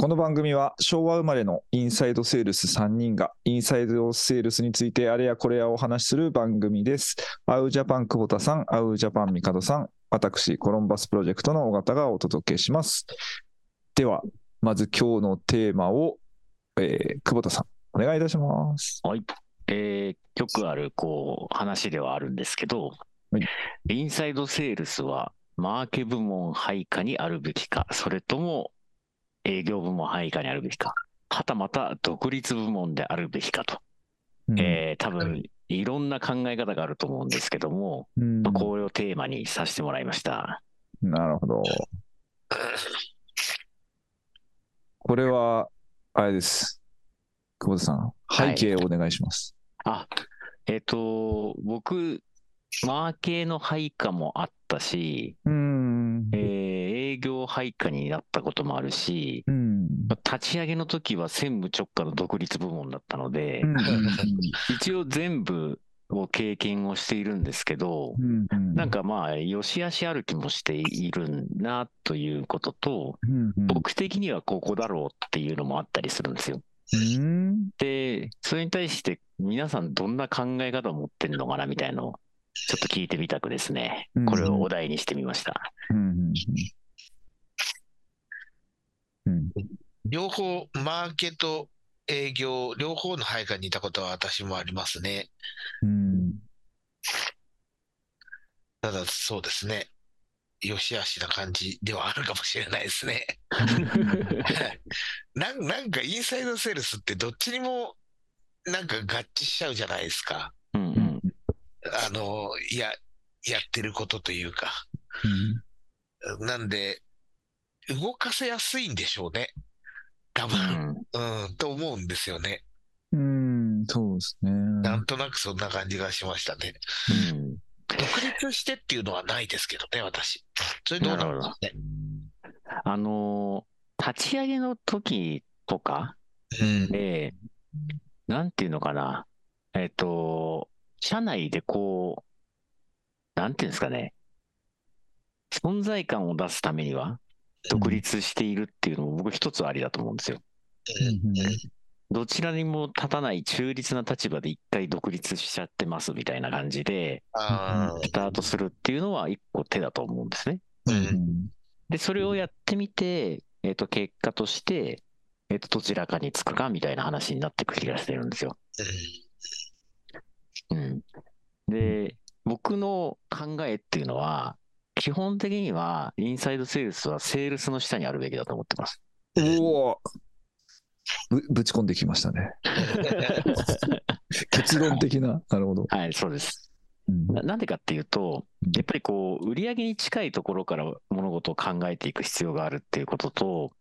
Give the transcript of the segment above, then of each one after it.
この番組は昭和生まれのインサイドセールス3人がインサイドセールスについてあれやこれやお話しする番組です。アウジャパン久保田さん、アウジャパンミカドさん、私コロンバスプロジェクトの尾形がお届けします。では、まず今日のテーマを、えー久保田さん、お願いいたします。はい。えー、よくある、こう、話ではあるんですけど、はいインサイドセールスは、マーケ部門配下にあるべきか、それとも営業部門配下にあるべきか、はたまた独立部門であるべきかと、うんえー多分いろんな考え方があると思うんですけども、うんまあこれをテーマにさせてもらいました。なるほど。これは、あれです。久保田さん、背景をお願いします。あ、えっ、と、僕、マーケの配下もあったし、うん。えー営業配下になったこともあるし、うん。まあ立ち上げの時は専務直下の独立部門だったので、うん。一応全部を経験をしているんですけど、うん。うんなんかまあ、良し悪し歩きもしているなということと、うんうん。僕的にはここだろうっていうのもあったりするんですよ。うん。で、それに対して皆さんどんな考え方を持ってるのかなみたいのをちょっと聞いてみたくですね。うん、これをお題にしてみました。うんうん両方、マーケと営業、両方の配下にいたことは私もありますね。うんただ、そうですね。よしあしな感じではあるかもしれないですね。なんなんか、インサイドセールスってどっちにもなんか合致しちゃうじゃないですか。うんうんあの、いや、やってることというか。なんで、動かせやすいんでしょうね。多う分、んうん、と思うんですよね。うんそうですね。なんとなくそんな感じがしましたね。うん独立してっていうのはないですけどね、私。それどうなんですかね。あのー立ち上げの時とかうん。で、なんていうのかな、えっ、と、社内でこう、なんていうんですかね、存在感を出すためには、独立しているっていうのも僕一つありだと思うんですよ。うんどちらにも立たない中立な立場で一回独立しちゃってますみたいな感じで、あスタートするっていうのは一個手だと思うんですね。で、それをやってみて、えっ、と、結果として、えっ、と、どちらかにつくかみたいな話になってく気がしてるんですよ。うん。で、僕の考えっていうのは、基本的には、インサイドセールスはセールスの下にあるべきだと思ってます。おおぶぶち込んできましたね。結論的な。なるほど。はい、そうです。うんななんでかっていうとうん、やっぱりこう、売り上げに近いところから物事を考えていく必要があるっていうことと、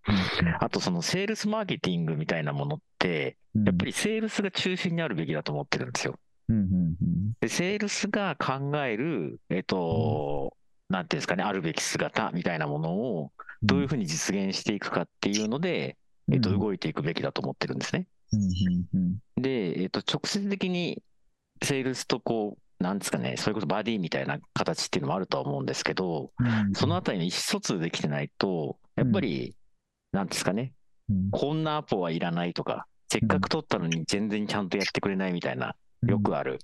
あとそのセールスマーケティングみたいなものって、やっぱりセールスが中心にあるべきだと思ってるんですよ。うんうんで、セールスが考える、えっと、なんていうんですかね、あるべき姿みたいなものを、どういうふうに実現していくかっていうので、えっと、動いていくべきだと思ってるんですね。で、えっと、直接的にセールスとこう、なんですかね、それこそバディみたいな形っていうのもあるとは思うんですけど、うん。そのあたりの意思疎通できてないと、やっぱり、なんですかね、うん。こんなアポはいらないとか、せっかく取ったのに全然ちゃんとやってくれないみたいな、よくある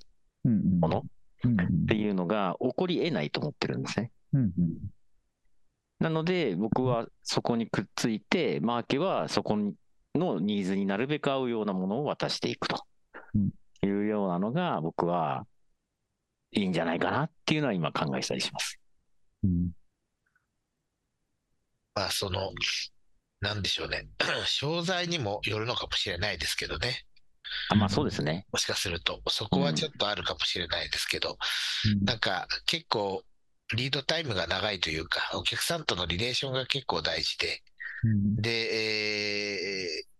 うんものっていうのが起こり得ないと思ってるんですね。うんうんなので、僕はそこにくっついて、マーケはそこのニーズになるべく合うようなものを渡していくとうんいうようなのが、僕はいいんじゃないかなっていうのは今考えたりします。うんまあ、その、なんでしょうね。商材にもよるのかもしれないですけどね。あまあそうですね。もしかすると、そこはちょっとあるかもしれないですけど、なんか結構、リードタイムが長いというか、お客さんとのリレーションが結構大事で、うん。で、えー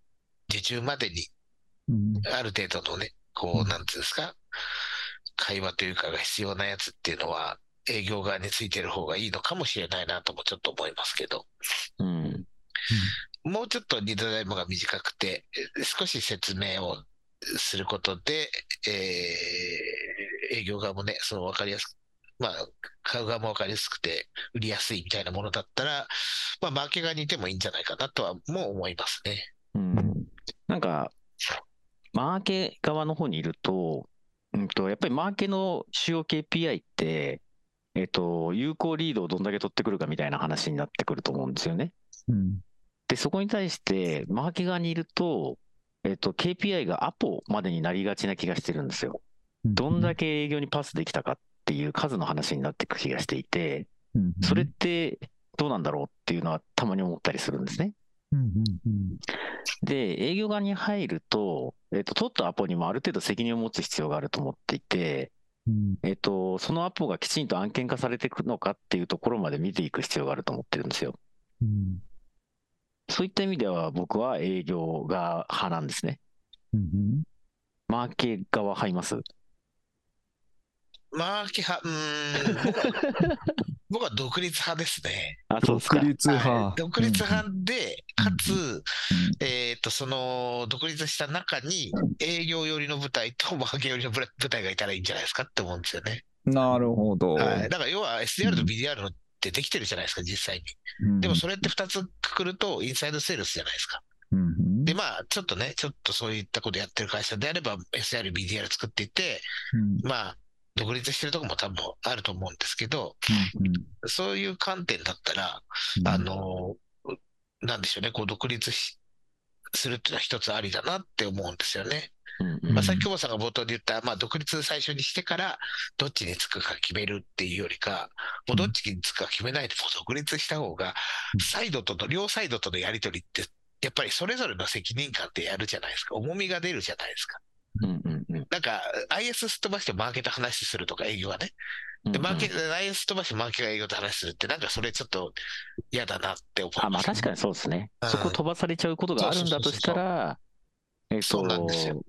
受注までにうん。ある程度のね、こうなんていうんですか、会話というかが必要なやつっていうのは、営業側についてる方がいいのかもしれないなともちょっと思いますけど、うん。もうちょっとリードタイムが短くて、え少し説明をすることで、えー営業側もね、その分かりやすまあ、買う側も分かりやすくて、売りやすいみたいなものだったら、まあ、マーケ側にいてもいいんじゃないかなとはも思いますね。うん。なんか、マーケ側の方にいると、うんと、やっぱりマーケの主要 KPI って、えっと、有効リードをどんだけ取ってくるかみたいな話になってくると思うんですよね。うんで、そこに対して、マーケ側にいると、えっと、KPI がアポまでになりがちな気がしてるんですよ。どんだけ営業にパスできたかっていう数の話になっていく気がしていて、うんそれってどうなんだろうっていうのはたまに思ったりするんですね。うんうんうんで、営業側に入ると、えっと、取ったアポにもある程度責任を持つ必要があると思っていて、うんえっと、そのアポがきちんと案件化されていくのかっていうところまで見ていく必要があると思ってるんですよ。うんそういった意味では僕は営業が派なんですね。うんマーケ側入りますマーケ派、うーん、僕は独立派ですね。あ、そうですか独。立派、はい独立派で、かつ、うんえっと、その、独立した中に、営業寄りの部隊とマーケ寄りの部部隊がいたらいいんじゃないですかって思うんですよね。なるほど、はい。だから、要は SDR と BDR のってできてるじゃないですか、実際に。うんでも、それって2つくくると、インサイドセールスじゃないですか。うんで、まあ、ちょっとね、ちょっとそういったことやってる会社であれば、SDR、BDR 作っていて、うんまあ、独立してるとこも多分あると思うんですけど、うんそういう観点だったら、うんあの、なんでしょうね、こう、独立しするっていうのは一つありだなって思うんですよね。うんうんまあ、さっき久保さんが冒頭で言った、まあ、独立最初にしてから、どっちにつくか決めるっていうよりか、もうどっちにつくか決めないで、もう独立した方がうん、サイドとの、両サイドとのやり取りって、やっぱりそれぞれの責任感ってやるじゃないですか。重みが出るじゃないですか。うんうんうんなんか、IS すっ飛ばしてマーケと話するとか、営業はね。で、マーケ、IS 飛ばしてマーケが営業と話するって、なんかそれちょっと嫌だなって思います。あ、まあ確かにそうですねう。んそこ飛ばされちゃうことがあるんだとしたら、えっそうなんですよ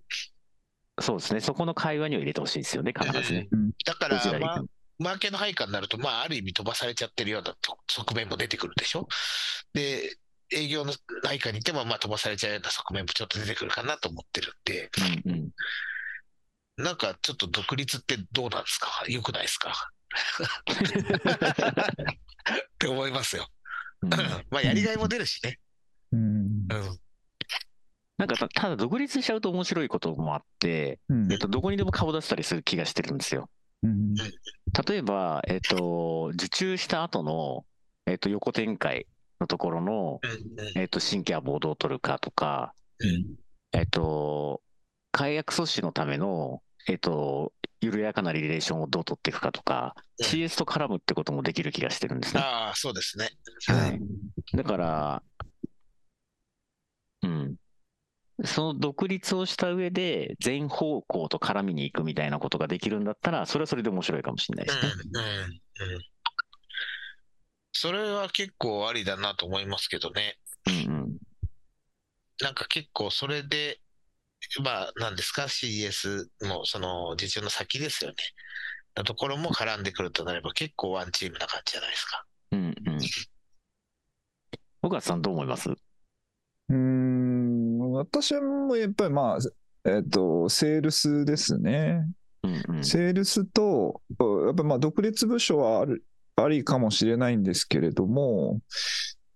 と、そうですね。そこの会話には入れてほしいですよね、必ずね。だからまあマーケの配下になると、まあ、ある意味飛ばされちゃってるようなと側面も出てくるでしょ。で、営業の配下にいても、まあ、飛ばされちゃうような側面もちょっと出てくるかなと思ってるんで、うんうん。なんかちょっと独立ってどうなんですか？良くないですか？って思いますよ。うんまあ、やりがいも出るしね。うんうん。なんかた、ただ独立しちゃうと面白いこともあって、うんえっと、どこにでも顔出したりする気がしてるんですよ。うん例えば、えっと、受注した後の、えっと、横展開のところの、うんえっと、新規アポをどう取るかとか、うんえっと、解約阻止のための、えっと、緩やかなリレーションをどう取っていくかとか、うん CS と絡むってこともできる気がしてるんですね。ああ、そうですね。はい。だから、うん。その独立をした上で、全方向と絡みに行くみたいなことができるんだったら、それはそれで面白いかもしれないですね。うんうんうんそれは結構ありだなと思いますけどね。うんうん。なんか結構それで、まあ、なんですか、CS もその受注の先ですよね。のところも絡んでくるとなれば結構ワンチームな感じじゃないですか。うんうん。岡さんどう思います？うーん私はもうやっぱりまあ、えっと、セールスですね。うんうん。セールスと、やっぱまあ独立部署はあるありかもしれないんですけれども、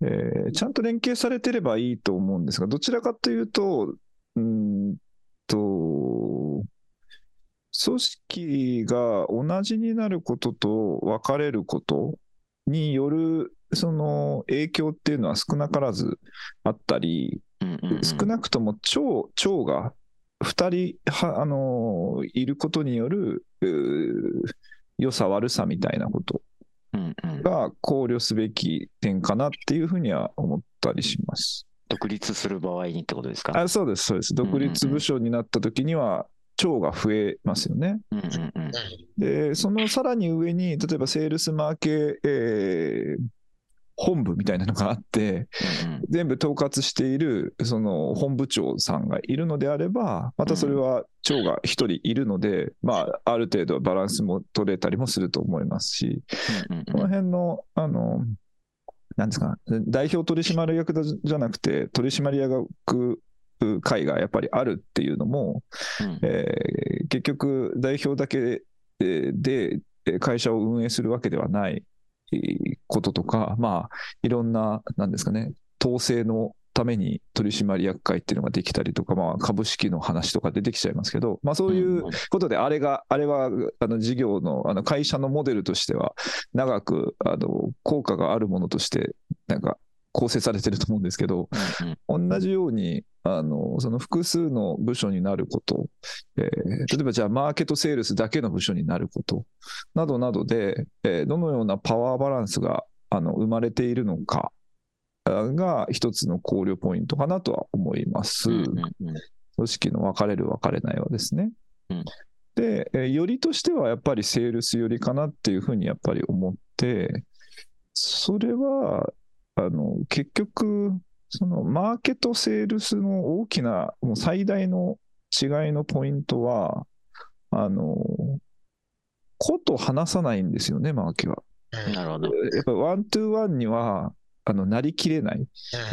えーちゃんと連携されてればいいと思うんですが、どちらかというと、うーんと、組織が同じになることと分かれることによるその影響っていうのは少なからずあったり、少なくとも長長が2人はあのいることによる良さ悪さみたいなことが考慮すべき点かなっていうふうには思ったりします。独立する場合にってことですか？あそうです、そうです。独立部署になった時には長が増えますよね。うんうんうんで、そのさらに上に、例えばセールスマーケ、えー本部みたいなのがあって、うんうん。全部統括しているその本部長さんがいるのであれば、またそれは長が一人いるので、まあ、ある程度バランスも取れたりもすると思いますし、うんうんこの辺の、あの、なんですか、代表取締役だじゃなくて、取締役会がやっぱりあるっていうのも、うん。えー結局、代表だけえーでえー会社を運営するわけではないえーこととか、まあ、いろんな、なんですかね、統制のために取締役会っていうのができたりとか、まあ、株式の話とか出てきちゃいますけど、まあ、そういうことで、あれが、あれはあの事業のあの会社のモデルとしては、長くあの効果があるものとして、なんか構成されてると思うんですけど、うん同じように、あのその複数の部署になること、えー例えばじゃあ、マーケットセールスだけの部署になることなどなどで、えーどのようなパワーバランスがあの生まれているのかあが一つの考慮ポイントかなとは思います。うんうんうん組織の分かれる分かれないはですね。うんで、えーよりとしてはやっぱりセールス寄りかなっていうふうにやっぱり思って、それは、あの、結局、そのマーケットセールスの大きな、もう最大の違いのポイントは、あの、こと話さないんですよね、マーケは。うんなるほど。やっぱ one to one には、あの、なりきれない。うん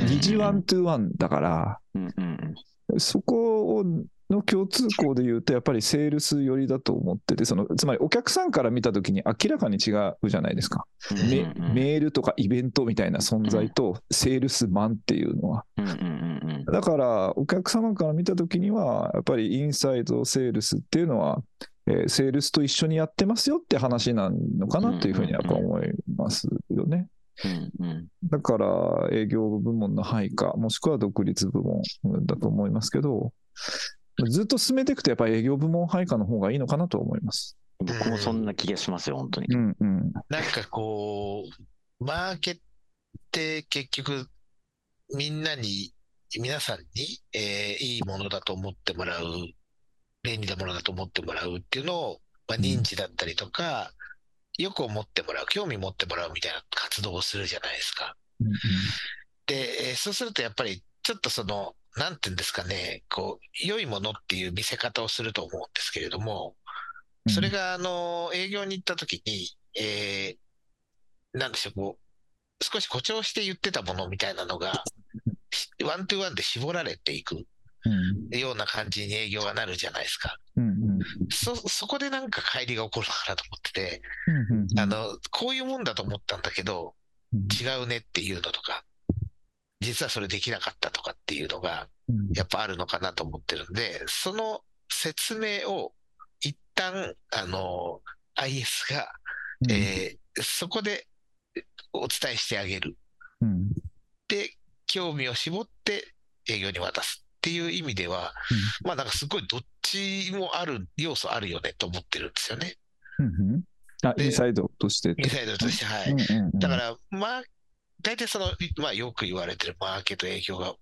疑似 one to one だから、うんうんそこをの共通項で言うと、やっぱりセールス寄りだと思ってて、そのつまりお客さんから見たときに明らかに違うじゃないですか、うんメうんうんメールとかイベントみたいな存在と、セールスマンっていうのは。うんうんうんうんだから、お客様から見たときには、やっぱりインサイドセールスっていうのは、えーセールスと一緒にやってますよって話なのかなというふうにやっぱ思いますよね。うんうんだから営業部門の配下、もしくは独立部門だと思いますけど、ずっと進めていくと、やっぱり営業部門配下の方がいいのかなと思います。僕もそんな気がしますよ、本当に。うんうん。なんかこう、マーケって結局、みんなに、皆さんに、えーいいものだと思ってもらう、便利なものだと思ってもらうっていうのを、まあ、認知だったりとか、よく思ってもらう、興味持ってもらうみたいな活動をするじゃないですか。うんで、えーそうするとやっぱり、ちょっとその、なんていうんですかね、こう、良いものっていう見せ方をすると思うんですけれども、うん。それが、あの、営業に行った時に、えーなんでしょう、こう、少し誇張して言ってたものみたいなのが、しワントゥーワンで絞られていくうん。ような感じに営業がなるじゃないですか。うんうん。そ、そこでなんか乖離が起こるのかなと思ってて、あの、こういうもんだと思ったんだけど、うん。違うねっていうのとか、実はそれできなかったとかっていうのが、うん。やっぱあるのかなと思ってるんで、その説明を一旦、あの、IS が、えーそこでお伝えしてあげる。うん。で、興味を絞って営業に渡すっていう意味では、まあなんかすごいどっちもある、要素あるよねと思ってるんですよね。うんうん。あでインサイドとしてインサイドとして、はい。うんうんうん。だから、まあ、大体その、まあよく言われてるマーケット営業が、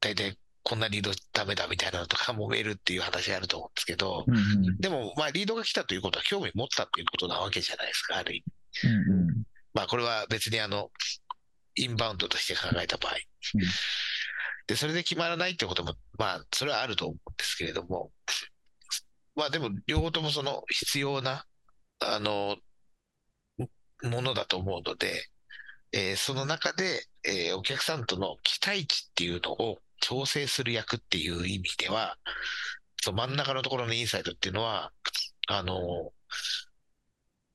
大体こんなリードダメだみたいなのとか揉めるっていう話があると思うんですけど、うんうん。でも、まあリードが来たということは興味持ったということなわけじゃないですか、ある意味。うんうん。まあこれは別にあの、インバウンドとして考えた場合。うん。で、それで決まらないってことも、まあ、それはあると思うんですけれども、まあでも、両方ともその必要な、あの、ものだと思うので、えーその中で、えーお客さんとの期待値っていうのを調整する役っていう意味では、そう真ん中のところのインサイドっていうのは、あの、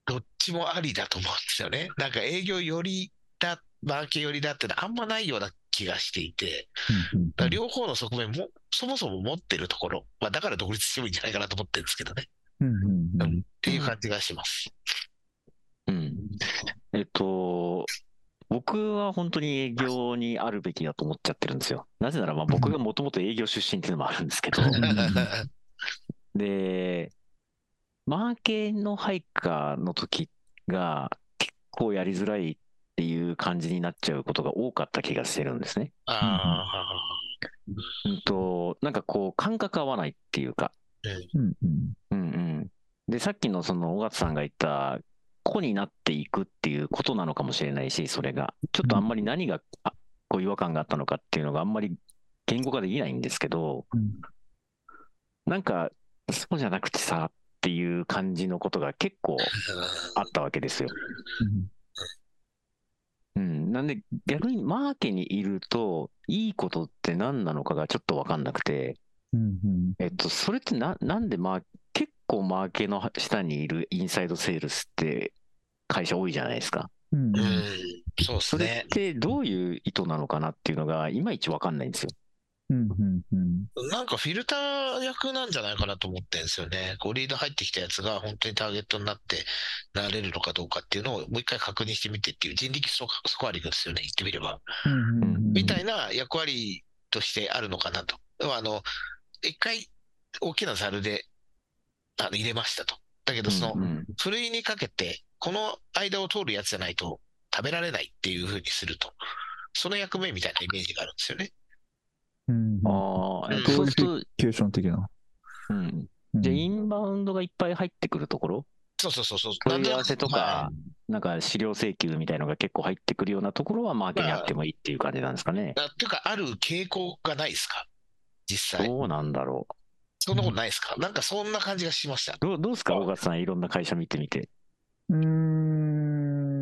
どっちもありだと思うんですよね。なんか営業寄りだ、マーケ寄りだってのはあんまないような気がしていて、うんだ両方の側面も、そもそも持ってるところ、まあだから独立してもいいんじゃないかなと思ってるんですけどね。うんうんうんっていう感じがします。うん。えっと、僕は本当に営業にあるべきだと思っちゃってるんですよ。なぜなら、まあ僕がもともと営業出身っていうのもあるんですけど、で、マーケの配下の時が結構やりづらいっていう感じになっちゃうことが多かった気がしてるんですね。あうんと、なんかこう感覚合わないっていうか、うんうん。うんうん。で、さっきのその尾形さんが言った、個になっていくっていうことなのかもしれないし、それが。ちょっとあんまり何が、あこう違和感があったのかっていうのがあんまり言語化できないんですけど、うんなんか、そうじゃなくてさ、っていう感じのことが結構あったわけですよ。うん。なんで、逆にマーケにいると、いいことって何なのかがちょっとわかんなくて、うんうんえっと、それってな、なんでまあ、結構マーケの下にいるインサイドセールスって会社多いじゃないですか。うんうん、そうですそれねっ。てどういう意図なのかなっていうのが、いまいちわかんないんですよ。うんうんうんなんかフィルター役なんじゃないかなと思ってるんですよね。こうリード入ってきたやつが本当にターゲットになってなれるのかどうかっていうのをもう一回確認してみてっていう人力スコアリングですよね、言ってみれば。うんうんうんみたいな役割としてあるのかなと。あの、一回大きなザルであの入れましたと。だけどその、ふるいにかけて、この間を通るやつじゃないと食べられないっていうふうにすると。その役目みたいなイメージがあるんですよね。うんうんああ、うんそうすると、コミューション的な。うん、うんじゃあ、インバウンドがいっぱい入ってくるところ、そうそうそうそう。問い合わせとまあか、なんか資料請求みたいのが結構入ってくるようなところは、マーケにあってもいいっていう感じなんですかね。あっていうか、ある傾向がないですか？実際。どうなんだろそんなことないですか？なんかそんな感じがしましたう。。どうどうですか、大勝さん、いろんな会社見てみて。うーん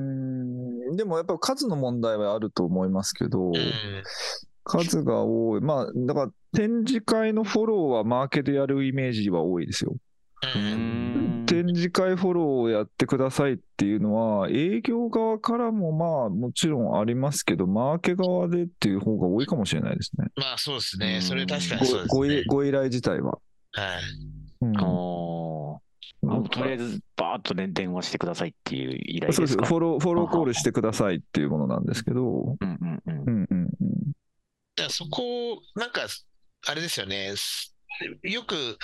でもやっぱ数の問題はあると思いますけど、うん。数が多い。まあ、だから展示会のフォローはマーケでやるイメージは多いですよ。展示会フォローをやってくださいっていうのは、営業側からもまあもちろんありますけど、マーケ側でっていう方が多いかもしれないですね。まあそうですね。うんそれ確かにそうですねごご依。ご依頼自体は。はい。うんおーあとりあえず、バーッと、ね、電話してくださいっていう依頼そうですすでか。フォロー。フォローコールしてくださいっていうものなんですけど、うんうんうんうんうんうん。だからそこを、なんか、あれですよね。すよく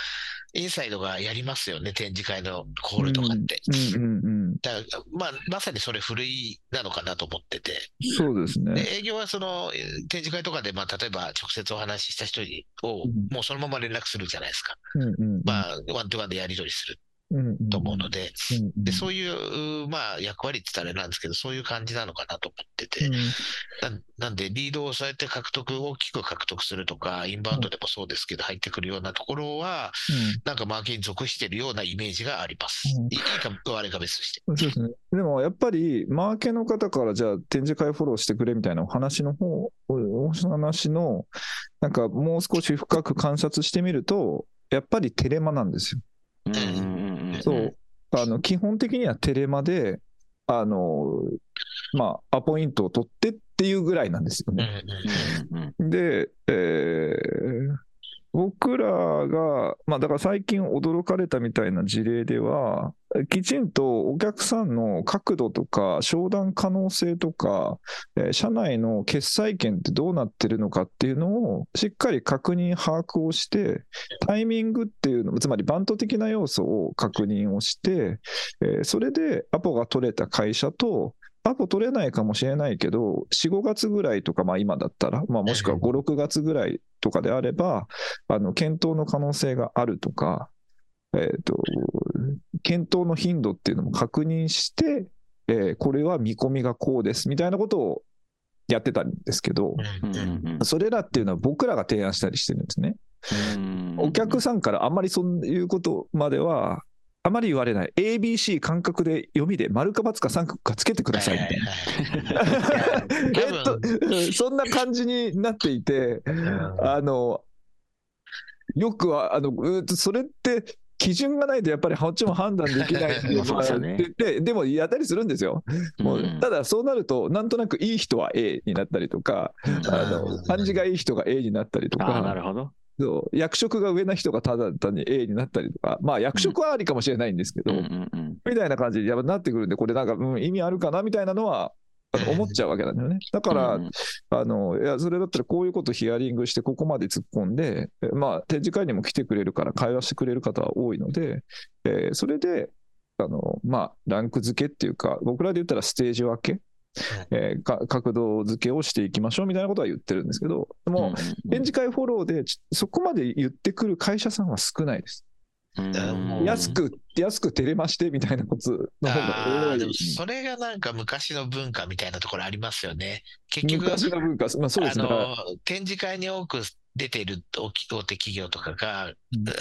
インサイドがやりますよね。展示会のコールとかって。うんうんうん。だからまあ、まさにそれ古いなのかなと思ってて。そうですね。で営業はそのえー展示会とかで、まあ、例えば直接お話しした人にをうんもうそのまま連絡するじゃないですか。うんうんうんまあ、ワントゥワンでやり取りすると思うので、で、そういう、まあ、役割って言ったらあれなんですけど、そういう感じなのかなと思ってて、なんなんで、リードをそうやって獲得、大きく獲得するとか、インバウンドでもそうですけど、入ってくるようなところは、なんかマーケに属しているようなイメージがあります。うんいいか悪いか別として。そうですね。でもやっぱり、マーケの方からじゃあ展示会フォローしてくれみたいなお話の方、お話の、なんかもう少し深く観察してみると、やっぱりテレマなんですよ。うんうんうんうんそう。あの、基本的にはテレマで、あの、まあ、アポイントを取ってっていうぐらいなんですようんね。で、えー僕らが、まあだから最近驚かれたみたいな事例では、きちんとお客さんの角度とか、商談可能性とか、えー社内の決済権ってどうなってるのかっていうのをしっかり確認、把握をして、タイミングっていうの、つまりバント的な要素を確認をして、えーそれでアポが取れた会社と、アポ取れないかもしれないけど、4、5月ぐらいとか、まあ今だったら、まあもしくは5、6月ぐらいとかであれば、あの、検討の可能性があるとか、えっ、と、検討の頻度っていうのも確認して、えーこれは見込みがこうですみたいなことをやってたんですけど、それらっていうのは僕らが提案したりしてるんですね。うん。お客さんからあんまりそういうことまでは、あまり言われない。ABC 感覚で読みで丸か×か三角かつけてくださいみたい な。えっと、うんそんな感じになっていて、あの、よくは、あの、それって、基準がないとやっぱりこっちも判断できないって でもやったりするんですよ。もううんただそうなると、なんとなくいい人は A になったりとか、あの感じがいい人が A になったりとああ、なか、るほど。そう役職が上な人がただ単に A になったりとか、まあ役職はありかもしれないんですけど、うんうんうん。みたいな感じでやっぱなってくるんで、これなんか、うん、意味あるかなみたいなのは思っちゃうわけなんだよね。だから、うんうん。あの、いや、それだったらこういうことヒアリングして、ここまで突っ込んで、えまあ、展示会にも来てくれるから会話してくれる方は多いので、えーそれで、あの、まあ、ランク付けっていうか、僕らで言ったらステージ分け、えーか角度付けをしていきましょうみたいなことは言ってるんですけど、でも、展示会フォローでちそこまで言ってくる会社さんは少ないです。安く、安く照れましてみたいなことの方が多いでも。それがなんか昔の文化みたいなところありますよね。結局、昔の文化、まあそうですね。あの展示会に多く出ている大手企業とかが、うん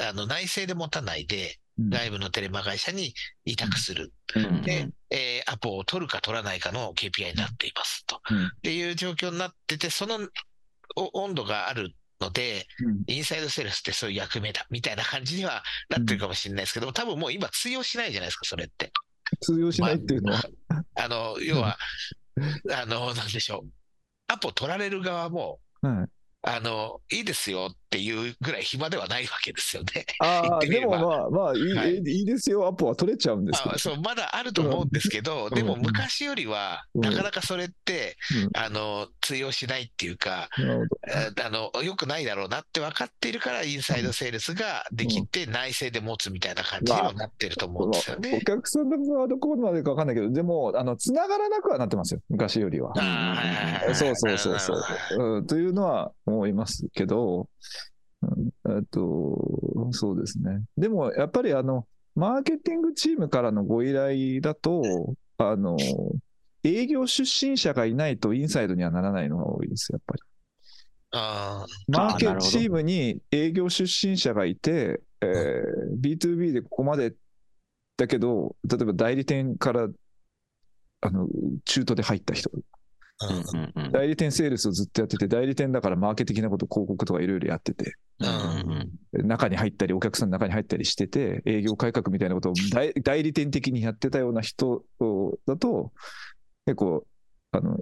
あの内政で持たないで、うん外部のテレマ会社に委託する。うん。で、えーアポを取るか取らないかの KPI になっていますと。うん。っていう状況になってて、そのお温度があるので、うん。インサイドセールスってそういう役目だみたいな感じにはなってるかもしれないですけど、多分もう今通用しないじゃないですか、それって。通用しないっていうのは、あの、要は、あの、なんでしょう。アポ取られる側も、はい、あの、いいですよっていうぐらい暇ではないわけですよね。ああ、でもまあ、まあいい、はいいいですよ、アポは取れちゃうんですけ。そう、まだあると思うんですけど、んでも昔よりは、うんなかなかそれって、うんあの、通用しないっていうか、なるほど。えーあの、良くないだろうなって分かっているから、インサイドセールスができて、内政で持つみたいな感じにはなってると思うんですよおね。客さんの側はどこまでか分かんないけど、でも、あの、繋がらなくはなってますよ、昔よりは。そうそうそうそう、うん。というのは思いますけど、うんえっと、そうですね。でも、やっぱりあの、マーケティングチームからのご依頼だと、あの、営業出身者がいないとインサイドにはならないのが多いです、やっぱり。あマーケチームに営業出身者がいて、えー B2B でここまでだけど、例えば代理店からあの中途で入った人、あ、うん代理店セールスをずっとやってて、代理店だからマーケ的なこと、広告とかいろいろやってて、うんうん。中に入ったり、お客さんの中に入ったりしてて、営業改革みたいなことを代代理店的にやってたような人だと、結構、あの、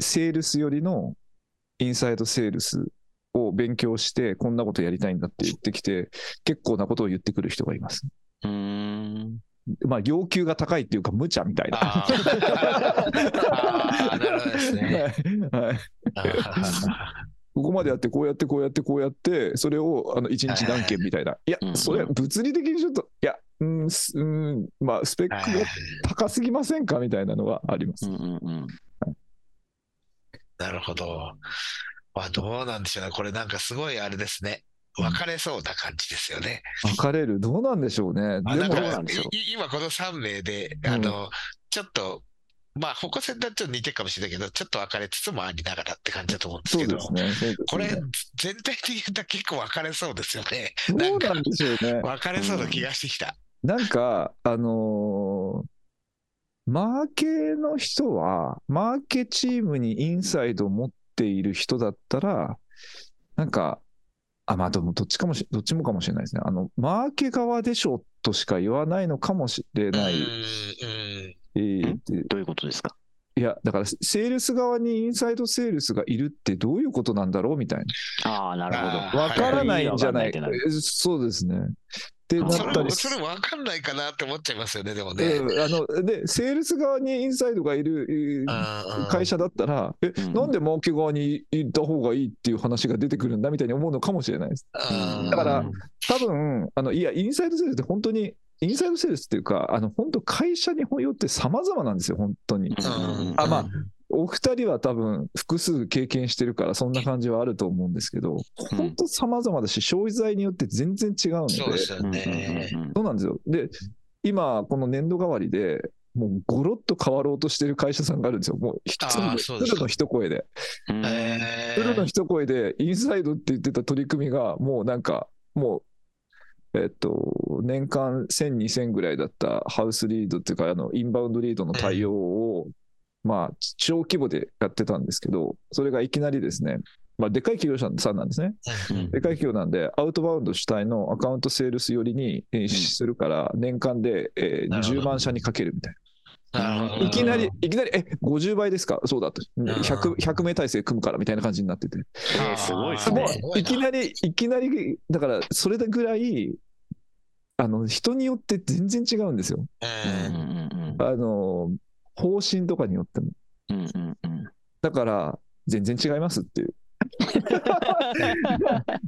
セールスよりのインサイドセールスを勉強して、こんなことやりたいんだって言ってきて、結構なことを言ってくる人がいます。うんうんまあ、要求が高いっていうか、無茶みたいな。あー あー、なるほどですね。はいはいあーここまでやって、こうやって、こうやって、こうやって、それをあの1日何件みたいな。いやそれ、物理的にちょっと、いや、うん、すうんまあ、スペックがはい高すぎませんかみたいなのはあります。うんうんうんなるほど。まあ、どうなんでしょうね。これなんかすごいあれですね。分かれそうな感じですよね。分かれる。どうなんでしょうね。でもあか、今この3名で、うんあの、ちょっと、まあ、方向性とはちょっと似てるかもしれないけど、ちょっと分かれつつもありながらって感じだと思うんですけど、ね。ねこれ、全体的に言ったら結構分かれそうですよね。どうなんでしょうね。分かれそうな気がしてきた。なんか、あのーマーケの人は、マーケチームにインサイドを持っている人だったら、なんか、あ、まあ、でもどっちかもし、どっちもかもしれないですね。あの、マーケ側でしょとしか言わないのかもしれうん、ない。うん。えーでどういうことですか？いや、だから、セールス側にインサイドセールスがいるってどういうことなんだろうみたいああ、なるほど。わからないんじゃないないそうですね。ってなそったりれそれ分かんないかなって思っちゃいますよね、でもね。うんあので、セールス側にインサイドがいる会社だったら、え、うんなんでマーケ側に行った方がいいっていう話が出てくるんだみたいに思うのかもしれないです。うんだからうん多分あのいや、インサイドセールスって本当に、インサイドセールスっていうか、あの本当、会社によって様々なんですよ、本当に。うんあまあお二人は多分複数経験してるから、そんな感じはあると思うんですけど、本当様々だし、消費財によって全然違うので、そうですよね。そうなんですよ。で、今、この年度代わりで、もうゴロッと変わろうとしてる会社さんがあるんですよ。もう一つあーそうですかの一声で。うんえフルのー一声で、インサイドって言ってた取り組みが、もうなんか、もう、えっと、年間1000、2000ぐらいだったハウスリードっていうか、あの、インバウンドリードの対応を、まあ、小規模でやってたんですけど、それがいきなりですね、まあ、でかい企業さんなんですね。うんでかい企業なんで、アウトバウンド主体のアカウントセールス寄りにえーするから、年間で、えーなるほど10万社にかけるみたいな。いきなり、いきなり、え、50倍ですか？そうだと。ん 100, 100名体制組むからみたいな感じになってて。えーすごいですもね。ういきなり、いきなり、だから、それぐらい、あの、人によって全然違うんですよ。うんうんうんあの、方針とかによっても。うんうんうんうんだから、全然違いますっていう。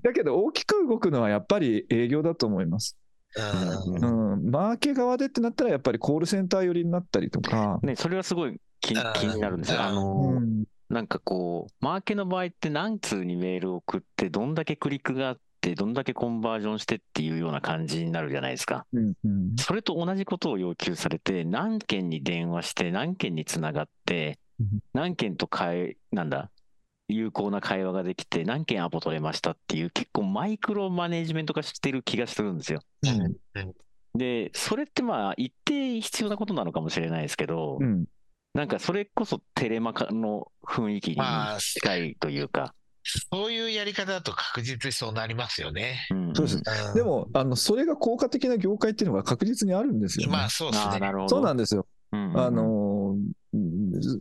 だけど、大きく動くのはやっぱり営業だと思います。うんうん、マーケ側でってなったら、やっぱりコールセンター寄りになったりとか、ね、それはすごい気うん気になるんですよ。あうの、ん、なんかこう、マーケの場合って何通にメールを送って、どんだけクリックがあって、どんだけコンバージョンしてっていうような感じになるじゃないですか。うん、うん、それと同じことを要求されて、何件に電話して、何件につながってうん、何件と会、なんだ、有効な会話ができて、何件アポ取れましたっていう、結構マイクロマネジメント化してる気がするんですよ。で、それってまあ、一定必要なことなのかもしれないですけど、うん、なんかそれこそテレマカの雰囲気にまあ近いというか、そういうやり方だと確実にそうなりますよね。うんそうですうんでも、あの、それが効果的な業界っていうのが確実にあるんですよね。まあそうですああ、ね。なるほど。そうなんですよ。うんうんあのー、ず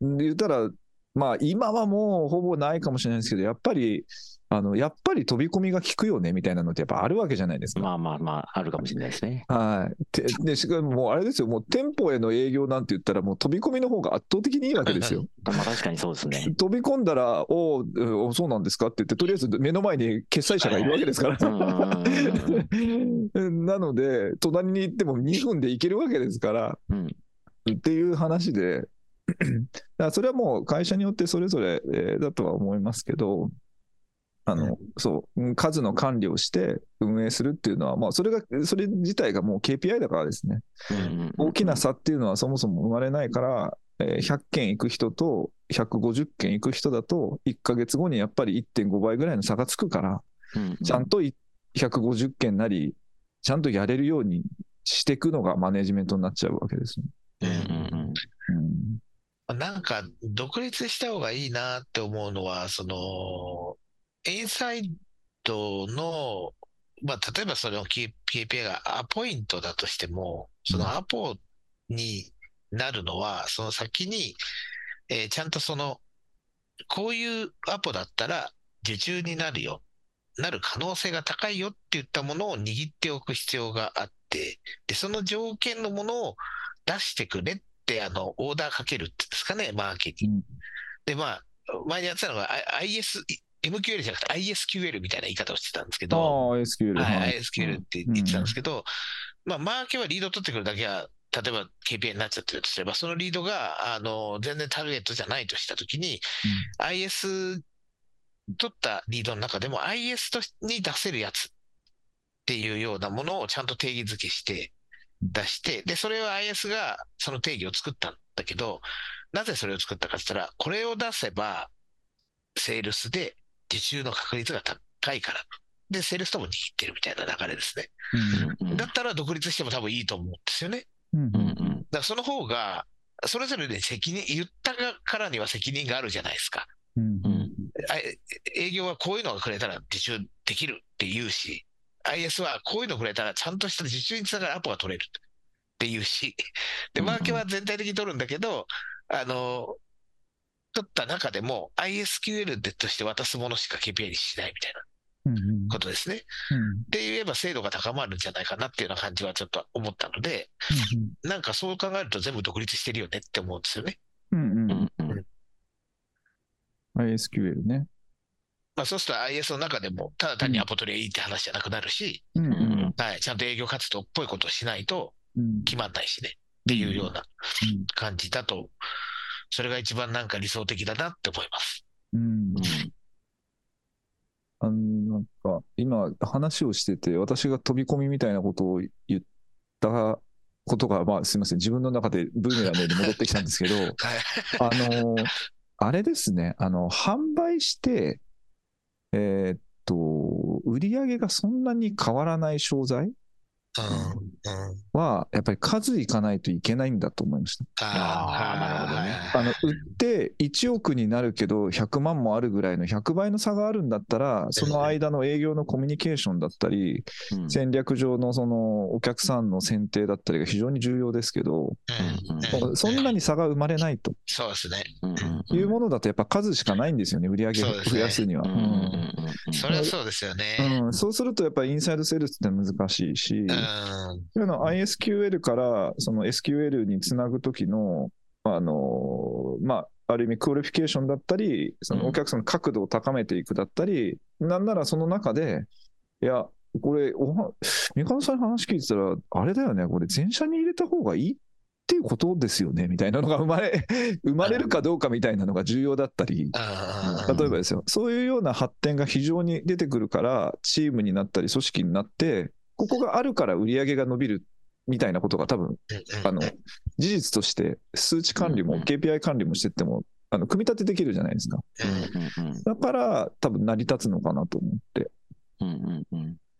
言ったら、まあ今はもうほぼないかもしれないですけど、やっぱり、あの、やっぱり飛び込みが効くよねみたいなのってやっぱあるわけじゃないですか。まあまあまあ、あるかもしれないですね。はい。てで、しかももうあれですよ、もう店舗への営業なんて言ったら、もう飛び込みの方が圧倒的にいいわけですよ。まあ確かにそうですね。飛び込んだら、おおそうなんですかって言って、とりあえず目の前に決済者がいるわけですから。なので、隣に行っても2分で行けるわけですから、うんっていう話で、だそれはもう会社によってそれぞれえーだとは思いますけど、あの、そう、うん数の管理をして運営するっていうのは、まあ、それが、それ自体がもう KPI だからですね。大きな差っていうのはそもそも生まれないから、えー100件行く人と150件行く人だと、1ヶ月後にやっぱり1.5倍ぐらいの差がつくから、うんちゃんとい150件なり、ちゃんとやれるようにしていくのがマネジメントになっちゃうわけですね。うんうん。うん。なんか、独立した方がいいなって思うのは、その、インサイドの、まあ、例えばその KPI がアポイントだとしても、そのアポになるのは、その先に、えーちゃんとその、こういうアポだったら受注になるよ、なる可能性が高いよって言ったものを握っておく必要があって、で、その条件のものを出してくれって、あの、オーダーかけるっていうんですかね、マーケに。うん。で、まあ、前にやってたのが、IS、MQL じゃなくて ISQL みたいな言い方をしてたんですけあど、あ、SQL。はい、ISQL って言ってたんですけど、まあ、マーケはリード取ってくるだけは、例えば KPI になっちゃってるとすれば、そのリードが、あの、全然ターゲットじゃないとしたときに、IS 取ったリードの中でも IS としに出せるやつっていうようなものをちゃんと定義づけして出して、で、それは IS がその定義を作ったんだけど、なぜそれを作ったかって言ったら、これを出せば、セールスで受注の確率が高いから。で、セールスとも握ってるみたいな流れですね。うんうんだったら独立しても多分いいと思うんですよね。うんうんうんだからその方が、それぞれで責任、言ったからには責任があるじゃないですか。うんうんあ営業はこういうのがくれたら受注できるって言うし、IS はこういうのくれたらちゃんとした受注につながるアポが取れるって言うし、で、マーケは全体的に取るんだけど、あの、取った中でも ISQL でとして渡すものしか KPI にしないみたいなうんうん。ことですね。うん。で言えば精度が高まるんじゃないかなっていうような感じはちょっと思ったので、なんかそう考えると全部独立してるよねって思うんですよね。うんうん。ううん。んうん ISQL ね。まあそうすると IS の中でもただ単にアポ取りゃいいって話じゃなくなるし、うんうん。うんはい、ちゃんと営業活動っぽいことをしないとうん。決まんないしね。っていうようなうん。感じだと、それが一番なんか理想的だなって思います。うんあのなんか今話をしてて私が飛び込みみたいなことを言ったことが、まあ、すみません自分の中でブーメランのように戻ってきたんですけど はい。あのあれですねあの販売してえーっと売り上げがそんなに変わらない商材。はやっぱり数いかないといけないんだと思いました。あーなるほどね。あの売って1億になるけど100万もあるぐらいの100倍の差があるんだったらその間の営業のコミュニケーションだったりうん。戦略上のそのお客さんの選定だったりが非常に重要ですけどうんうん。そんなに差が生まれないと。そうですね。いうものだとやっぱ数しかないんですよね売り上げ増やすには。それはそうですよね。そうするとやっぱりインサイドセールスって難しいし、うん。そういうの ISQL からその SQL につなぐときの、あのまあ、ある意味クオリフィケーションだったり、そのお客さんの確度を高めていくだったり、なんならその中で、いや、これ、おは三上さんの話聞いてたら、あれだよね、これ、全社に入れた方がいいっていうことですよねみたいなのが生まれ 生まれるかどうかみたいなのが重要だったり。うん例えばですよ、そういうような発展が非常に出てくるから、チームになったり、組織になって、ここがあるから売り上げが伸びるみたいなことが多分、あの、事実として数値管理もうん KPI 管理もしてっても、あの、組み立てできるじゃないですか。だから、多分成り立つのかなと思って。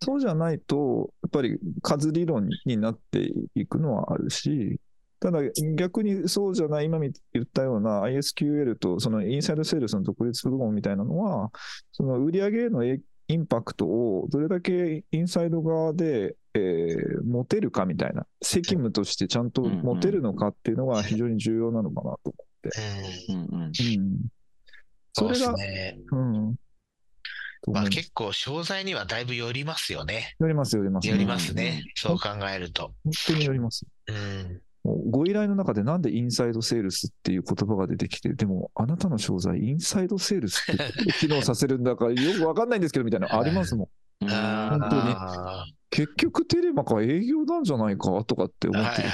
そうじゃないと、やっぱり数理論になっていくのはあるし、ただ逆にそうじゃない、今言ったような ISQL とそのインサイドセールスの独立部門みたいなのは、その売上へのインパクトをどれだけインサイド側で、えー、持てるかみたいな、責務としてちゃんと持てるのかっていうのが非常に重要なのかなと思って。うんうんうんうん、それが、ね。うん。まあ結構、商材にはだいぶ寄りますよね。よります、よります。寄りますうんね。そう考えると。本当によります。うん。ご依頼の中でなんでインサイドセールスっていう言葉が出てきて、でもあなたの商材、インサイドセールスってどう機能させるんだかよくわかんないんですけどみたいなのありますもん。本当にあ結局テレマか営業なんじゃないかとかってー思ってる。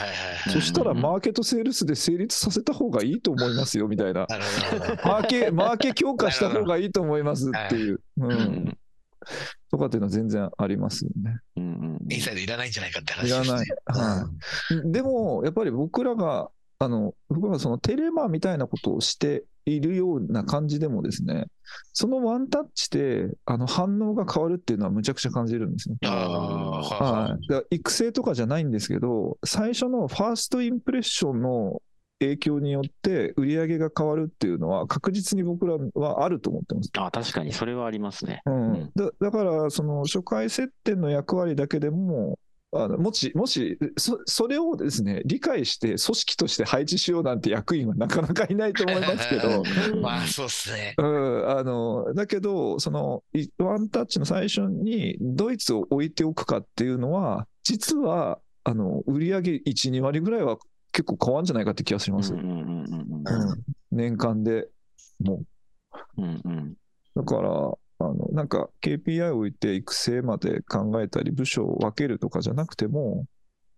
そしたらマーケットセールスで成立させた方がいいと思いますよみたいな。マーケ、マーケ強化した方がいいと思いますっていう。う。うんんとかっていうのは全然ありますよね。インサイドいらないんじゃないかって話いらですね。ない。はい。でも、やっぱり僕らが、あの、僕らそのテレマみたいなことをしているような感じでもですね、そのワンタッチで、あの、反応が変わるっていうのはむちゃくちゃ感じるんですよ。ああ、はい育成とかじゃないんですけど、最初のファーストインプレッションの影響によって売り上げが変わるっていうのは確実に僕らはあると思ってます。あ、確かにそれはありますね。うんうんだだから、その初回接点の役割だけでも、あのもし、もしそ、それをですね、理解して組織として配置しようなんて役員はなかなかいないと思いますけど、い。まあそうですね。うん、あの、だけど、その、いワンタッチの最初にドイツを置いておくかっていうのは、実は、あの、売上1、2割ぐらいは結構変わるんじゃないかって気がします。年間でもう。うんうんだから、あの、なんか KPI を置いて育成まで考えたり、部署を分けるとかじゃなくても、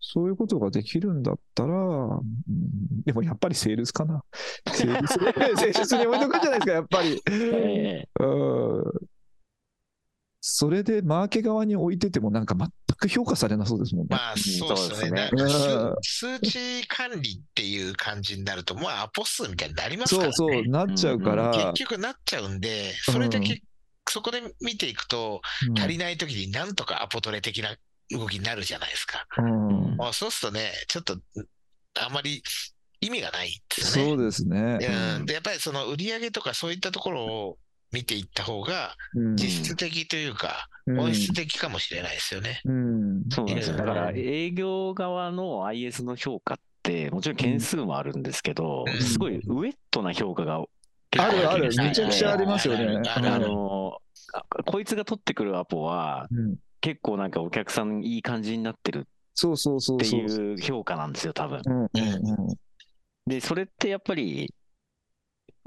そういうことができるんだったら、うんでもやっぱりセールスかな。セールス、セールスに置いとくんじゃないですか、やっぱり。ええうんそれでマーケ側に置いててもなんか全く評価されなそうですもんね。まあそうですね。数数値管理っていう感じになると、もうアポ数みたいになりますからね。そうそう、なっちゃうから、結局なっちゃうんで、それでけ、そこで見ていくと、うん足りない時になんとかアポトレ的な動きになるじゃないですか。うんまあ、そうするとね、ちょっと、あまり意味がないですよね。そうですね。うん、でやっぱりその売り上げとかそういったところを見ていった方がうん。実質的というか、本質的かもしれないですよね。うん。そうなんですよ。うん。だから営業側の IS の評価って、もちろん件数もあるんですけど、うん。すごいウェットな評価が結あるある。めちゃくちゃありますよね。あのあこいつが取ってくるアポは、うん。結構なんかお客さんいい感じになってるそうそうそうってそう。いう。評価なんですよ、多分。うんうんうん。で、それってやっぱり、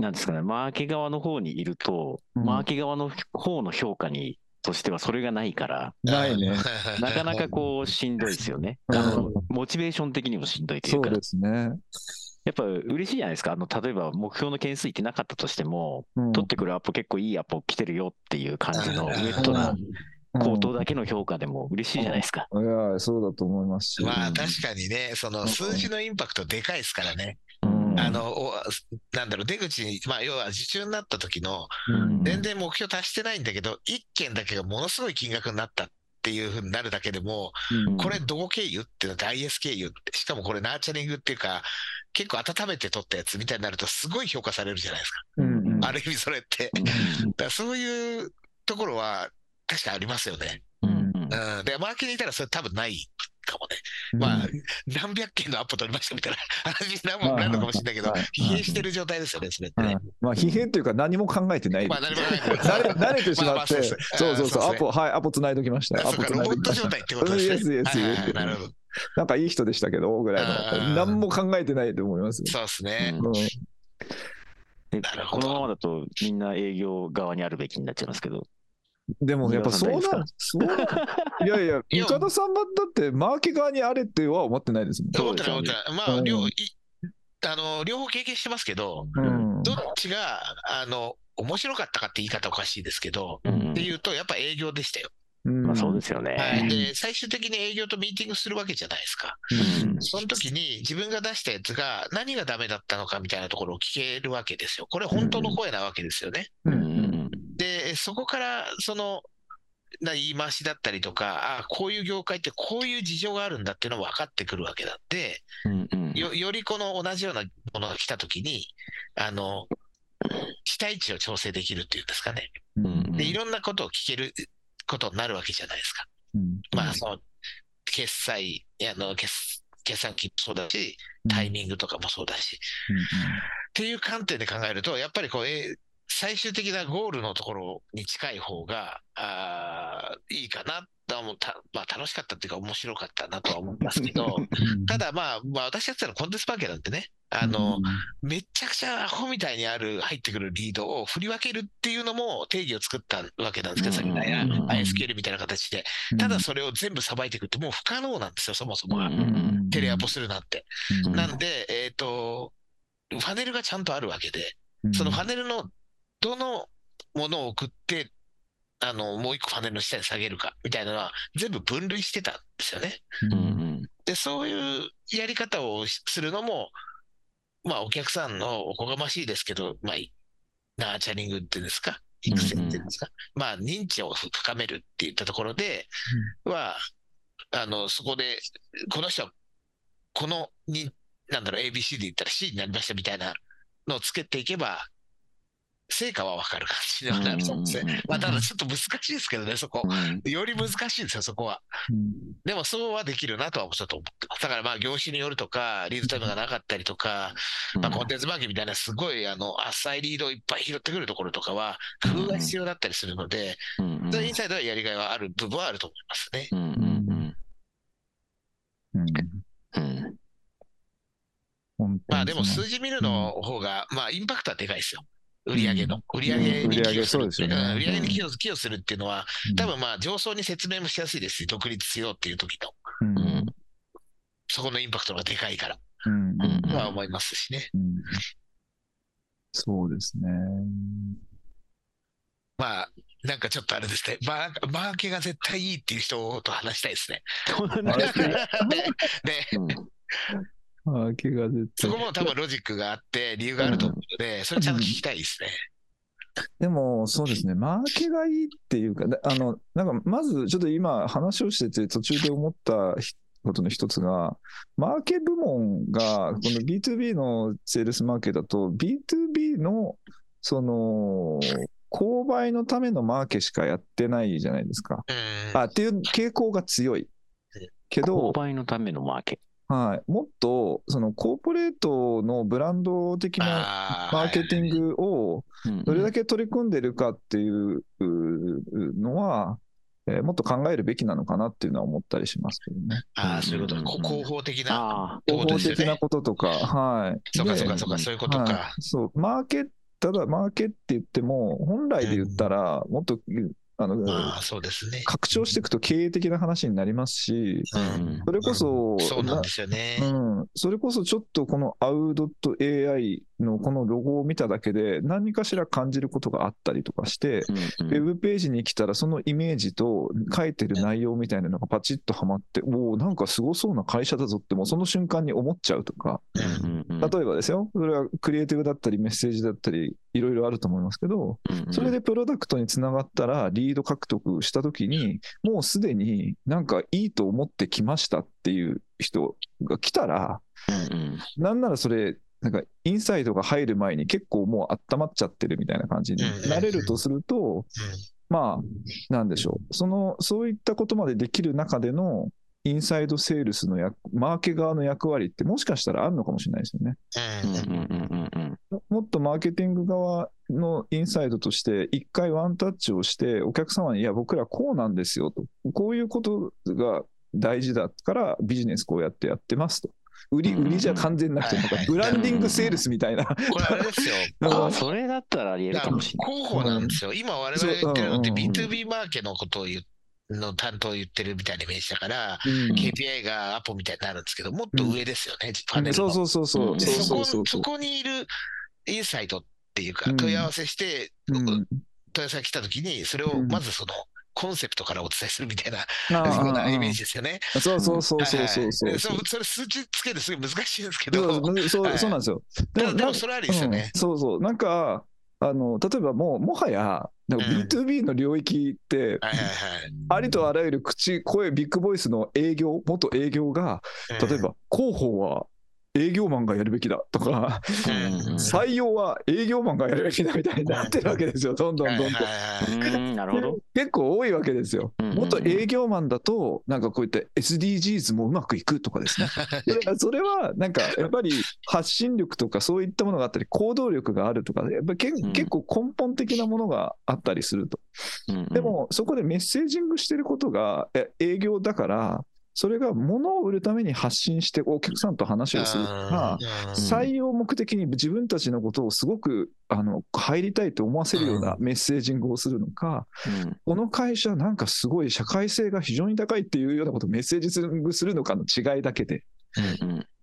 なんですかね、マーケ側の方にいると、うんマーケ側の方の評価にとしてはそれがないから、ないね。なかなかこう、しんどいですよね。うんあのモチベーション的にもしんどいといか、そううですね。やっぱ嬉しいじゃないですか。あの例えば目標の件数いってなかったとしても、うん取ってくるアポ結構いいアポ来てるよっていう感じの ウェットな口頭だけの評価でも嬉しいじゃないですか。いや、そうだと思いますし。まあ確かにね、その数字のインパクトでかいですからね。うんあの、おなんだろう、出口に、まあ要は受注になった時の、うん全然目標達してないんだけど、1件だけがものすごい金額になったっていうふうになるだけでも、うんこれどこ経由っていうのは IS 経由って、しかもこれナーチャリングっていうか、結構温めて取ったやつみたいになるとすごい評価されるじゃないですか。うんうんある意味それって。うんだそういうところは確かありますよね。うんうんうん。で、マーケにいたらそれ多分ないかもね。まあ、何百件のアップ取りましたみたいな話になるのかもしれないけどはい、疲弊してる状態ですよね、それってね。まあ、疲弊というか何も考えてない。まあ、何もない慣れ慣れてしまって、まあまあそうそうそうアポ、はい、アポ繋いどきました。アポあそうか、ロボット繋いどきました。状態ってことですね。なるほど。なんかいい人でしたけど、ぐらいの。何も考えてないと思います。そうですね。このままだとみんな営業側にあるべきになっちゃいますけど。でもやっぱそうなん、そうなん、いやいや、いや三方さんはだってマーケ側にあれっては思ってないですもん。思ってない、思ってない。まあ、うん両、いあの、両方経験してますけど、うんどっちが、あの、面白かったかって言い方おかしいですけど、うんっていうと、やっぱ営業でしたよ。うんまあそうですよね。はい。で、最終的に営業とミーティングするわけじゃないですか。うんその時に自分が出したやつが何がダメだったのかみたいなところを聞けるわけですよ。これ本当の声なわけですよね。ううんんで、そこから、その、な言い回しだったりとか、あこういう業界ってこういう事情があるんだっていうのが分かってくるわけだって、うんうん。うんよよりこの同じようなものが来たときに、あの、期待値を調整できるっていうんですかね。うんうん。で、いろんなことを聞けることになるわけじゃないですか。うんまあ、その、決済、あの、決決算機もそうだし、タイミングとかもそうだし、っていう観点で考えると、やっぱりこう、えー最終的なゴールのところに近い方が、あーいいかなとは思った、まあ楽しかったっていうか面白かったなとは思いますけど、うん。ただまあ、まあ私やってたのコンテンツマーケなんてね、あの、めちゃくちゃアホみたいにある、入ってくるリードを振り分けるっていうのも定義を作ったわけなんですけど、さっきのうん。うんうん ISQL みたいな形で。うん。ただそれを全部さばいていくってもう不可能なんですよ、そもそもが。うん。テレアポするなんて。うん。なんで、えっ、と、ファネルがちゃんとあるわけで、そのファネルのどのものを送って、あの、もう一個ファネルの下に下げるか、みたいなのは全部分類してたんですよね。うん。うんうんで、そういうやり方をするのも、まあ、お客さんのおこがましいですけど、まあ、いナーチャリングっていうんですか、育成っていうんですか、まあ、認知を深めるっていったところでは、あの、そこで、この人は、このに、なんだろう、ABC で言ったら C になりましたみたいなのをつけていけば、成果はわかる感じにはなるそうですうんうんうんうん。ねまあ、ただちょっと難しいですけどね、そこ。うんより難しいんですよ、そこは。うんでもそうはできるなとはちょっと思ってます。だからまあ業種によるとか、リードタイムがなかったりとか、まあコンテンツマーケみたいなすごいあの浅いリードをいっぱい拾ってくるところとかは、工夫が必要だったりするので、インサイドはやりがいはある部分はあると思いますね。うんうんうんうん本当にまあでも数字見るの方が、まあインパクトはでかいですよ。売上の。売上に売上寄与する売上に寄与するっていうのは、多分まあ上層に説明もしやすいですし、独立しようっていう時の、そこのインパクトがでかいから、は思いますしね。うん。そうですね。まあ、なんかちょっとあれですね、マーマーケが絶対いいっていう人と話したいですね。マー ケで、でうんマーケが絶対そこも多分ロジックがあって、理由があると思うので、それちゃんと聞きたいですね。でも、そうですね、マーケがいいっていうか、であの、なんか、まず、ちょっと今、話をしてて、途中で思ったひことの一つが、マーケ部門が、この B2B のセールスマーケだと、B2B の、その、購買のためのマーケしかやってないじゃないですか。うん。あ、っていう傾向が強い。け購ど、買のためのマーケ。はい、もっと、その、コーポレートのブランド的なマーケティングを、どれだけ取り組んでるかっていううのは、えーもっと考えるべきなのかなっていうのは思ったりしますけどね。ああ、そういうこと。うんこ広報的な。ああ、ってこと合法ですよね。的なこととか、はい。そうかでそうかそうか、そういうことか。はい。そう、マーケただマーケって言っても、本来で言ったら、もっと、あの、まあ、そうですね。拡張していくと経営的な話になりますし、うんそれこそ、そうなんですよね。うん、それこそちょっとこの AU.AI のこのロゴを見ただけで何かしら感じることがあったりとかして、うんウェブページに来たらそのイメージと書いてる内容みたいなのがパチッとはまって、おお、なんかすごそうな会社だぞってもうその瞬間に思っちゃうとか、うんうん例えばですよ、それはクリエイティブだったりメッセージだったり、いろいろあると思いますけど、うんそれでプロダクトにつながったら、リード獲得したときに、もうすでになんかいいと思ってきましたっていう人が来たら、うんうん。なんならそれ、なんかインサイドが入る前に結構もう温まっちゃってるみたいな感じになれるとすると、まあ、なんでしょう。その、そういったことまでできる中での、インサイドセールスの役、マーケ側の役割ってもしかしたらあるのかもしれないですよね。うんうんうんうんうんもっとマーケティング側のインサイドとして、一回ワンタッチをして、お客様に、いや、僕らこうなんですよと。こういうことが大事だから、ビジネスこうやってやってますと。売り、うん売りじゃ完全なくて、ブランディングセールスみたいな。これあれですよ。うんあそれだったらありえるだかもしれない。広報なんですよ。今我々が言ってるのってそううんうんうん B2B マーケのことを言うの担当を言ってるみたいなイメージだから、うん KPI がアポみたいになるんですけど、もっと上ですよね、パネルの。そうそうそうそう。そうそこにいるインサイトっていうかう、ん問い合わせして、うん問い合わせが来たときに、それをまずその、コンセプトからお伝えするみたいな、そんなイメージですよね。そうそうそうそうそうそうはいはいそれ数値つけるすごい難しいんですけそど、うそうはいそうなんですよ。でもでなもそれありですよねうん。そうそう。なんか、あの、例えばもう、もはや、なんかうん B2B の領域って。ありとあらゆる口、声、ビッグボイスの営業、元営業が、例えば、広報は営業マンがやるべきだとか、採用は営業マンがやるべきだみたいになってるわけですよ、どんどんどんどん。なるほど。結構多いわけですよ。もっと営業マンだと、なんかこういった SDGs もうまくいくとかですね。それはそれはなんかやっぱり発信力とかそういったものがあったり、行動力があるとか、やっぱり結構根本的なものがあったりすると。でも、そこでメッセージングしてることがえ営業だから、それが物を売るために発信してお客さんと話をする。とか、うん採用目的に自分たちのことをすごくあの入りたいと思わせるようなメッセージングをするのか、うん。この会社なんかすごい社会性が非常に高いっていうようなことをメッセージングするのかの違いだけで、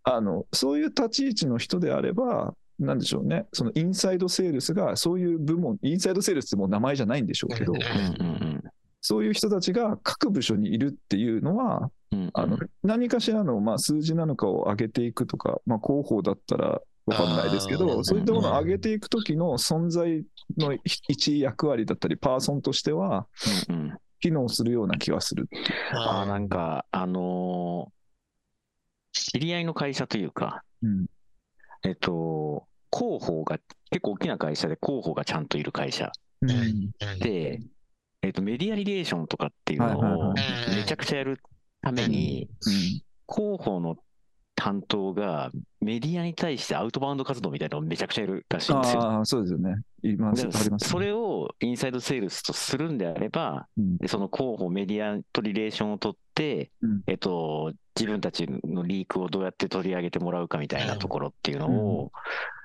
あのそういう立ち位置の人であれば、なんでしょうね、そのインサイドセールスがそういう部門、インサイドセールスってもう名前じゃないんでしょうけど、そういう人たちが各部署にいるっていうのは、うんあの何かしらのまあ数字なのかを上げていくとか、まあ、広報だったら分かんないですけど、そういったものを上げていくときの存在の一役割だったり、パーソンとしては機能するような気がする。あーなんか、あのー知り合いの会社というか、うん。えっと、広報が、結構大きな会社で広報がちゃんといる会社。うん。うんで、えっと、メディアリレーションとかっていうのをめちゃくちゃやるために、広報の担当がメディアに対してアウトバウンド活動みたいなのをめちゃくちゃやるらしいんですよ。ああ、そうですよね。いますでありますね。それをインサイドセールスとするんであれば、うん。でその広報、メディアとリレーションを取って、うん。えっと、自分たちのリークをどうやって取り上げてもらうかみたいなところっていうのを、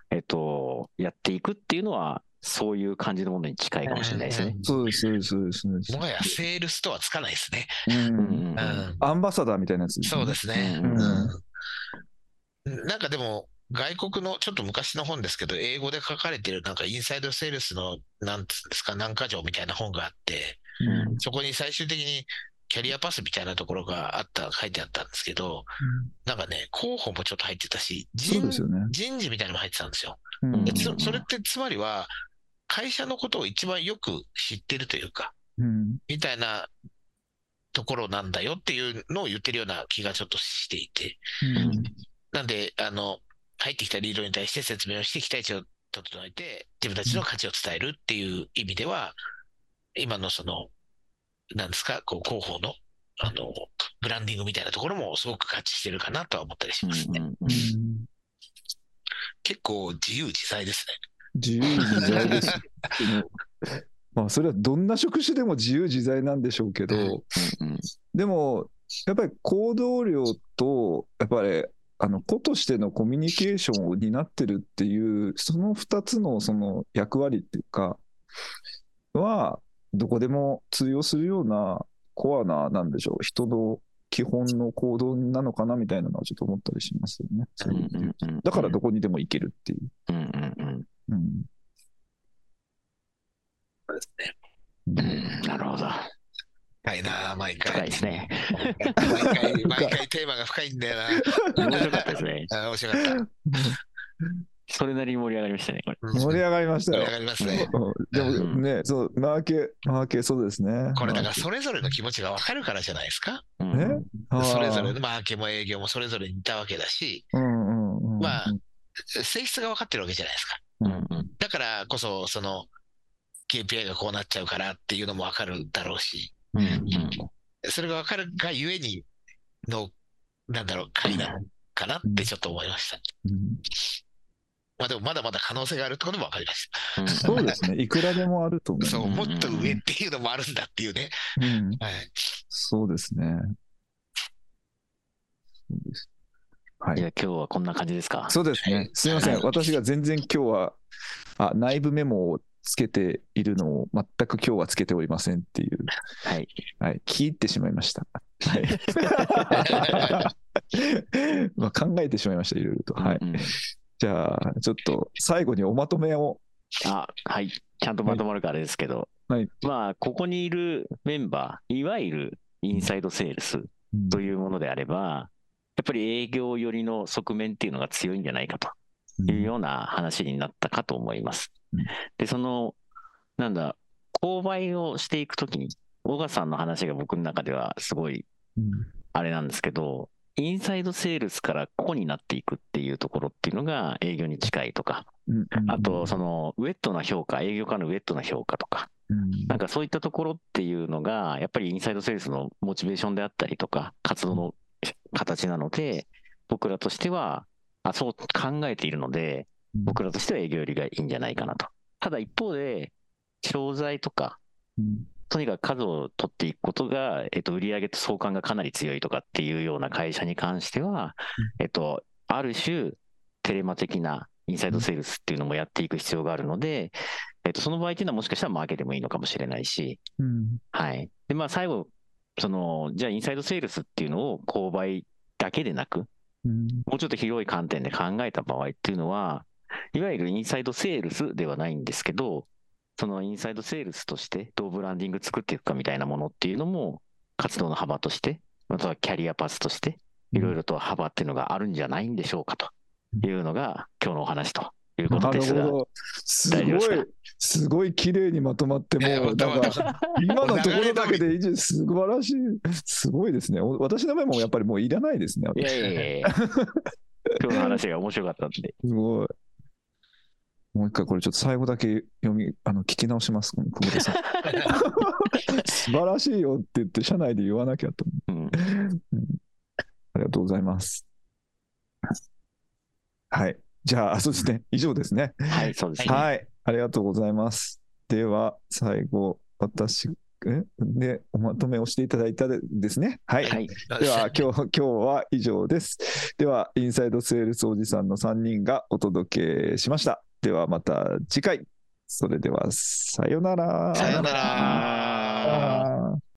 えっと、やっていくっていうのは、そういう感じのものに近いかもしれないですね。そうです、そうです。もはやセールスとはつかないですね。アンバサダーみたいなやつですね。そうですね。なんかでも、外国のちょっと昔の本ですけど、英語で書かれてるなんかインサイドセールスの、なんつうんですか、何か条みたいな本があって、うん。そこに最終的にキャリアパスみたいなところがあった、書いてあったんですけど、なんかね、候補もちょっと入ってたし、人そうですよね。人事みたいなのも入ってたんですよ。それってつまりは、会社のことを一番よく知ってるというか、うんみたいなところなんだよっていうのを言ってるような気がちょっとしていて、うんなんで、あの、入ってきたリードに対して説明をして期待値を整えて、自分たちの価値を伝えるっていう意味では、今のその、なんですか、こう、広報の、あの、ブランディングみたいなところもすごく合致してるかなとは思ったりしますね。うんうんうん結構自由自在ですね。自由自在です。まあ、それはどんな職種でも自由自在なんでしょうけど、でも、やっぱり行動量と、やっぱり、あの子としてのコミュニケーションを担ってるっていう、その2つのその役割っていうか、は、どこでも通用するようなコアな、なんでしょう、人の基本の行動なのかなみたいなのはちょっと思ったりしますよね。そういう意味で言うとうんうんうんだからどこにでも行けるっていう。うんうんうんうんそうですね。うんなるほど。深いな、毎深い回。ですね。毎回、毎回テーマが深いんだよな。面白かったですね。あ面白かった。それなりに盛り上がりましたね、これ。うん盛り上がりましたよ盛り上。がりますね。うんでもね、そう、マーケ、マーケ、そうですね。これだからそれぞれの気持ちがわかるからじゃないですか？うんえそれぞれあのマーケも営業もそれぞれにいたわけだし。まあ性質が分かってるわけじゃないですか。うんうんだからこそ、その KPI がこうなっちゃうからっていうのも分かるだろうし、うんうんそれが分かるがゆえにの、なんだろう、会なのかなってちょっと思いました。うんまあでもまだまだ可能性があるってことも分かりましそうですね。いくらでもあると思た。う。そう、うんもっと上っていうのもあるんだっていうね。うんはい。そうですね。そうです。はいじゃあ今日はこんな感じですか？そうですね。すみません。私が全然今日は、あ、内部メモをつけているのを全く今日はつけておりませんっていう、はい。はい、聞いてしまいました。はい。まあ考えてしまいました、いろいろと。はい。うんうんじゃあ、ちょっと最後におまとめを。あ、はい。ちゃんとまとまるからあれですけど、はい。まあ、ここにいるメンバー、いわゆるインサイドセールスというものであれば、やっぱり営業寄りの側面っていうのが強いんじゃないかというような話になったかと思いますうん。で、その、なんだ、購買をしていくときに、小川さんの話が僕の中ではすごいうんあれなんですけど、インサイドセールスから個々になっていくっていうところっていうのが営業に近いとか、うんうん。あと、その、ウェットな評価、営業家のウェットな評価とか、うん。なんかそういったところっていうのが、やっぱりインサイドセールスのモチベーションであったりとか、活動の形なので、僕らとしては、あそう考えているので、僕らとしては営業よりがいいんじゃないかなと。ただ一方で、商材とか、うんとにかく数を取っていくことが、えっと、売上と相関がかなり強いとかっていうような会社に関しては、えっと、ある種、テレマ的なインサイドセールスっていうのもやっていく必要があるので、えっと、その場合っていうのはもしかしたらマーケでもいいのかもしれないし、うんはい。で、まあ、最後、その、じゃあ、インサイドセールスっていうのを購買だけでなく、うん。もうちょっと広い観点で考えた場合っていうのは、いわゆるインサイドセールスではないんですけど、そのインサイドセールスとしてどうブランディング作っていくかみたいなものっていうのも、活動の幅として、またはキャリアパスとして、いろいろと幅っていうのがあるんじゃないんでしょうかというのが、今日のお話ということなですが。るほど。すごい、すごい綺麗にまとまって、もう、なんか、ま今のところだけでいいじゃん素晴らしい。すごいですね。お私の目もやっぱりもういらないですね。いやいやいやいや 今日の話が面白かったんで。すごい。もう一回これちょっと最後だけ読み、あの、聞き直します、久保田さん。素晴らしいよって言って、社内で言わなきゃと思うん、う。うんありがとうございます。はい。じゃあ、そうですね。以上ですね。はい、そうですね。はい。ありがとうございます。では、最後、私、え？で、おまとめをしていただいたでですね。はい。はい。では、今日、今日は以上です。では、インサイドセールスおじさんの3人がお届けしました。では、また次回。それでは、さよなら。さよなら。